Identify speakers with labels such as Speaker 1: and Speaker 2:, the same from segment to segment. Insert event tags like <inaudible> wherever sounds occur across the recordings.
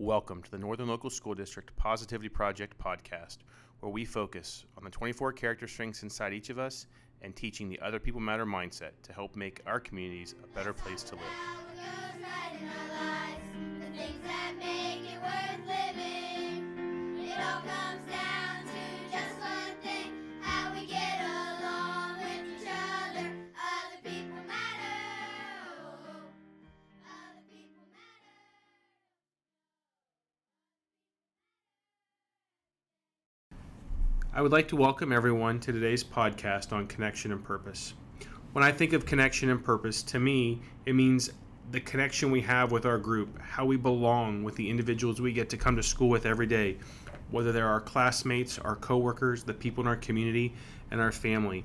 Speaker 1: Welcome to the Northern Local School District Positivity Project podcast, where we focus on the 24 character strengths inside each of us and teaching the other people matter mindset to help make our communities a better place to live. I would like to welcome everyone to today's podcast on connection and purpose. When I think of connection and purpose, to me, it means the connection we have with our group, how we belong with the individuals we get to come to school with every day, whether they're our classmates, our coworkers, the people in our community, and our family.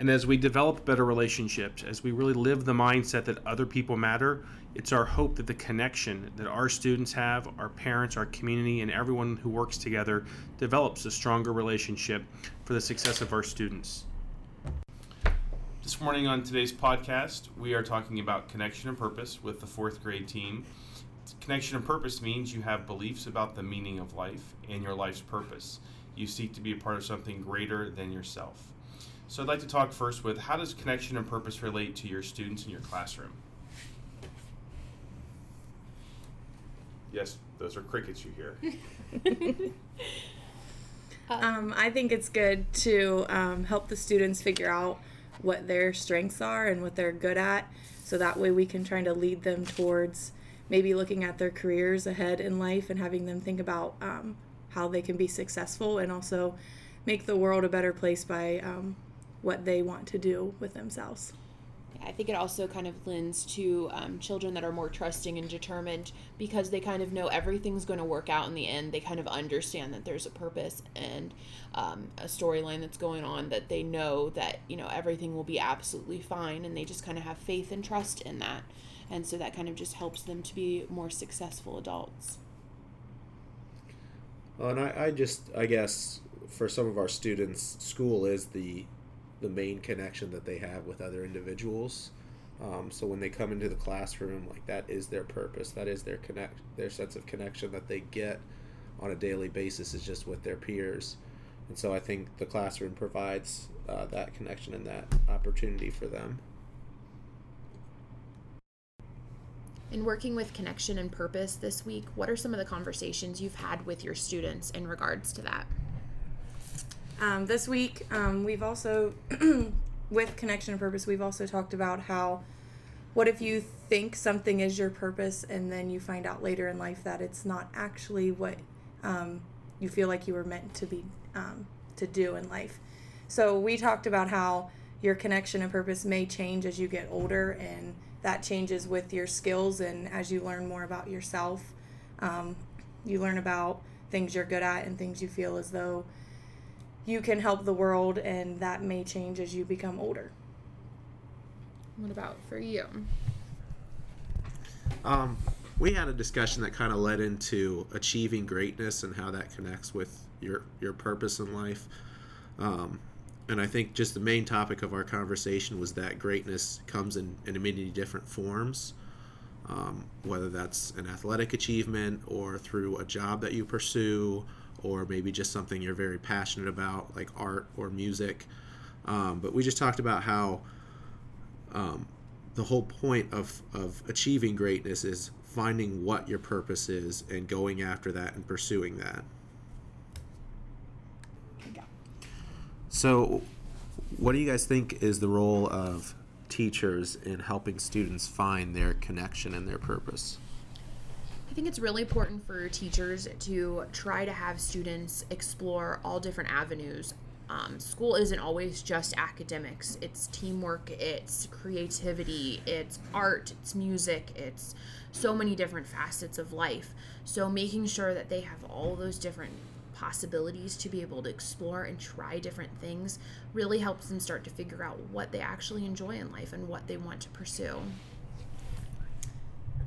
Speaker 1: And as we develop better relationships, as we really live the mindset that other people matter, it's our hope that the connection that our students have, our parents, our community, and everyone who works together develops a stronger relationship for the success of our students. This morning on today's podcast, we are talking about connection and purpose with the fourth grade team. Connection and purpose means you have beliefs about the meaning of life and your life's purpose. You seek to be a part of something greater than yourself. So, I'd like to talk first with how does connection and purpose relate to your students in your classroom? Yes, those are crickets you hear. <laughs>
Speaker 2: Um, I think it's good to um, help the students figure out what their strengths are and what they're good at, so that way we can try to lead them towards maybe looking at their careers ahead in life and having them think about um, how they can be successful and also make the world a better place by um, what they want to do with themselves.
Speaker 3: I think it also kind of lends to um, children that are more trusting and determined because they kind of know everything's going to work out in the end. They kind of understand that there's a purpose and um, a storyline that's going on, that they know that, you know, everything will be absolutely fine and they just kind of have faith and trust in that. And so that kind of just helps them to be more successful adults.
Speaker 4: Well, and I, I just, I guess, for some of our students, school is the the main connection that they have with other individuals. Um, so when they come into the classroom, like that is their purpose. That is their connect, their sense of connection that they get on a daily basis is just with their peers. And so I think the classroom provides uh, that connection and that opportunity for them.
Speaker 3: In working with connection and purpose this week, what are some of the conversations you've had with your students in regards to that?
Speaker 2: Um, this week, um, we've also, <clears throat> with Connection and Purpose, we've also talked about how what if you think something is your purpose and then you find out later in life that it's not actually what um, you feel like you were meant to be um, to do in life. So we talked about how your connection and purpose may change as you get older, and that changes with your skills and as you learn more about yourself. Um, you learn about things you're good at and things you feel as though you can help the world, and that may change as you become older.
Speaker 3: What about for you?
Speaker 4: Um, we had a discussion that kind of led into achieving greatness and how that connects with your your purpose in life. Um, and I think just the main topic of our conversation was that greatness comes in, in many different forms, um, whether that's an athletic achievement or through a job that you pursue, or maybe just something you're very passionate about, like art or music. Um, but we just talked about how um, the whole point of, of achieving greatness is finding what your purpose is and going after that and pursuing that. So, what do you guys think is the role of teachers in helping students find their connection and their purpose?
Speaker 3: Think it's really important for teachers to try to have students explore all different avenues. Um, school isn't always just academics, it's teamwork, it's creativity, it's art, it's music, it's so many different facets of life. So, making sure that they have all those different possibilities to be able to explore and try different things really helps them start to figure out what they actually enjoy in life and what they want to pursue.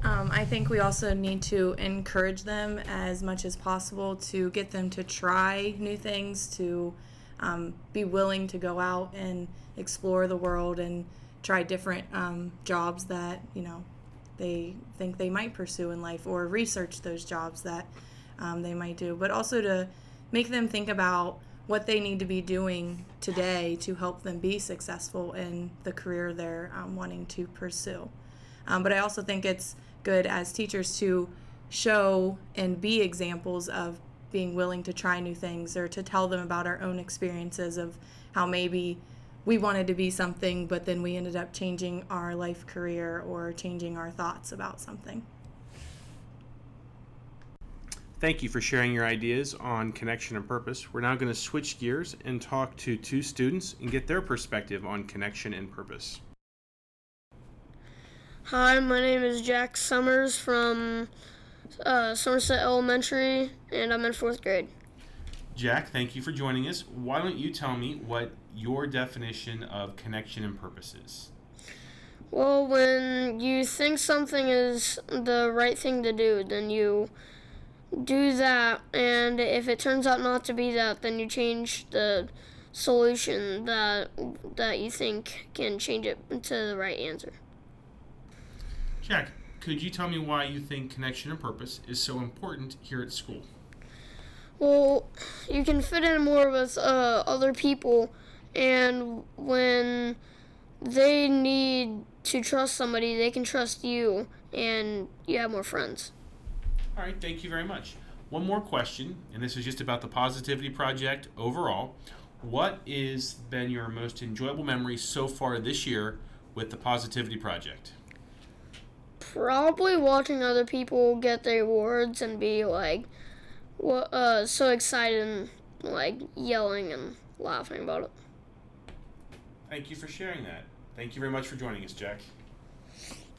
Speaker 2: Um, I think we also need to encourage them as much as possible to get them to try new things, to um, be willing to go out and explore the world and try different um, jobs that you know they think they might pursue in life or research those jobs that um, they might do, but also to make them think about what they need to be doing today to help them be successful in the career they're um, wanting to pursue. Um, but I also think it's good as teachers to show and be examples of being willing to try new things or to tell them about our own experiences of how maybe we wanted to be something, but then we ended up changing our life career or changing our thoughts about something.
Speaker 1: Thank you for sharing your ideas on connection and purpose. We're now going to switch gears and talk to two students and get their perspective on connection and purpose.
Speaker 5: Hi, my name is Jack Summers from uh, Somerset Elementary, and I'm in fourth grade.
Speaker 1: Jack, thank you for joining us. Why don't you tell me what your definition of connection and purpose is?
Speaker 5: Well, when you think something is the right thing to do, then you do that, and if it turns out not to be that, then you change the solution that that you think can change it to the right answer.
Speaker 1: Jack, could you tell me why you think connection and purpose is so important here at school?
Speaker 5: Well, you can fit in more with uh, other people, and when they need to trust somebody, they can trust you, and you have more friends.
Speaker 1: All right, thank you very much. One more question, and this is just about the Positivity Project overall. What is been your most enjoyable memory so far this year with the Positivity Project?
Speaker 5: Probably watching other people get their awards and be like, what, uh, so excited and like yelling and laughing about it.
Speaker 1: Thank you for sharing that. Thank you very much for joining us, Jack.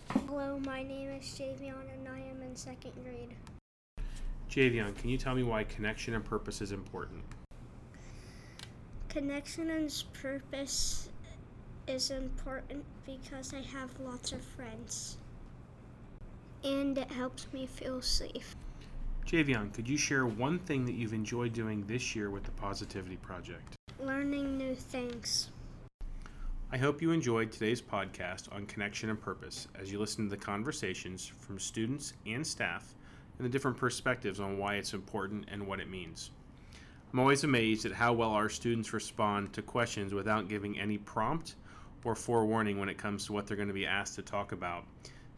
Speaker 6: Hello, my name is Javion and I am in second grade.
Speaker 1: Javion, can you tell me why connection and purpose is important?
Speaker 6: Connection and purpose is important because I have lots of friends. And it helps me feel safe.
Speaker 1: Javion, could you share one thing that you've enjoyed doing this year with the Positivity Project?
Speaker 6: Learning new things.
Speaker 1: I hope you enjoyed today's podcast on connection and purpose as you listen to the conversations from students and staff and the different perspectives on why it's important and what it means. I'm always amazed at how well our students respond to questions without giving any prompt or forewarning when it comes to what they're going to be asked to talk about.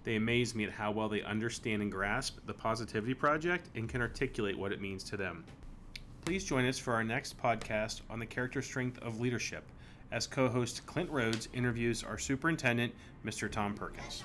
Speaker 1: They amaze me at how well they understand and grasp the Positivity Project and can articulate what it means to them. Please join us for our next podcast on the character strength of leadership as co host Clint Rhodes interviews our superintendent, Mr. Tom Perkins.